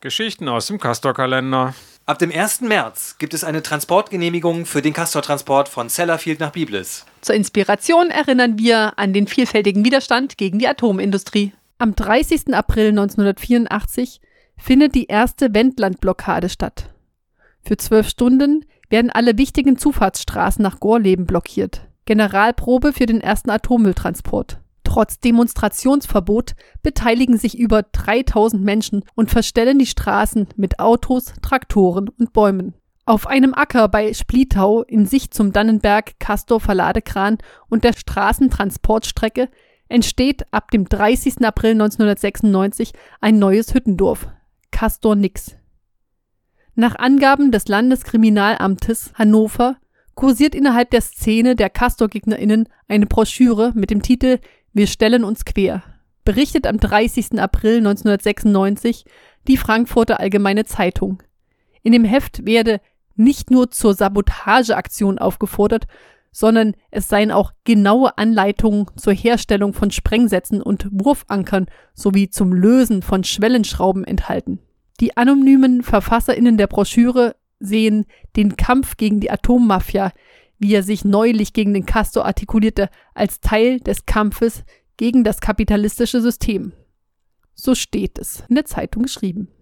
Geschichten aus dem Castor-Kalender. Ab dem 1. März gibt es eine Transportgenehmigung für den Castor-Transport von Sellafield nach Biblis. Zur Inspiration erinnern wir an den vielfältigen Widerstand gegen die Atomindustrie. Am 30. April 1984 findet die erste Wendlandblockade statt. Für zwölf Stunden werden alle wichtigen Zufahrtsstraßen nach Gorleben blockiert. Generalprobe für den ersten Atommülltransport. Trotz Demonstrationsverbot beteiligen sich über 3000 Menschen und verstellen die Straßen mit Autos, Traktoren und Bäumen. Auf einem Acker bei Splitau in Sicht zum Dannenberg Castor Verladekran und der Straßentransportstrecke entsteht ab dem 30. April 1996 ein neues Hüttendorf, Castor Nix. Nach Angaben des Landeskriminalamtes Hannover kursiert innerhalb der Szene der Castor-GegnerInnen eine Broschüre mit dem Titel wir stellen uns quer. Berichtet am 30. April 1996 die Frankfurter Allgemeine Zeitung. In dem Heft werde nicht nur zur Sabotageaktion aufgefordert, sondern es seien auch genaue Anleitungen zur Herstellung von Sprengsätzen und Wurfankern sowie zum Lösen von Schwellenschrauben enthalten. Die anonymen VerfasserInnen der Broschüre sehen den Kampf gegen die Atommafia wie er sich neulich gegen den Castor artikulierte, als Teil des Kampfes gegen das kapitalistische System. So steht es in der Zeitung geschrieben.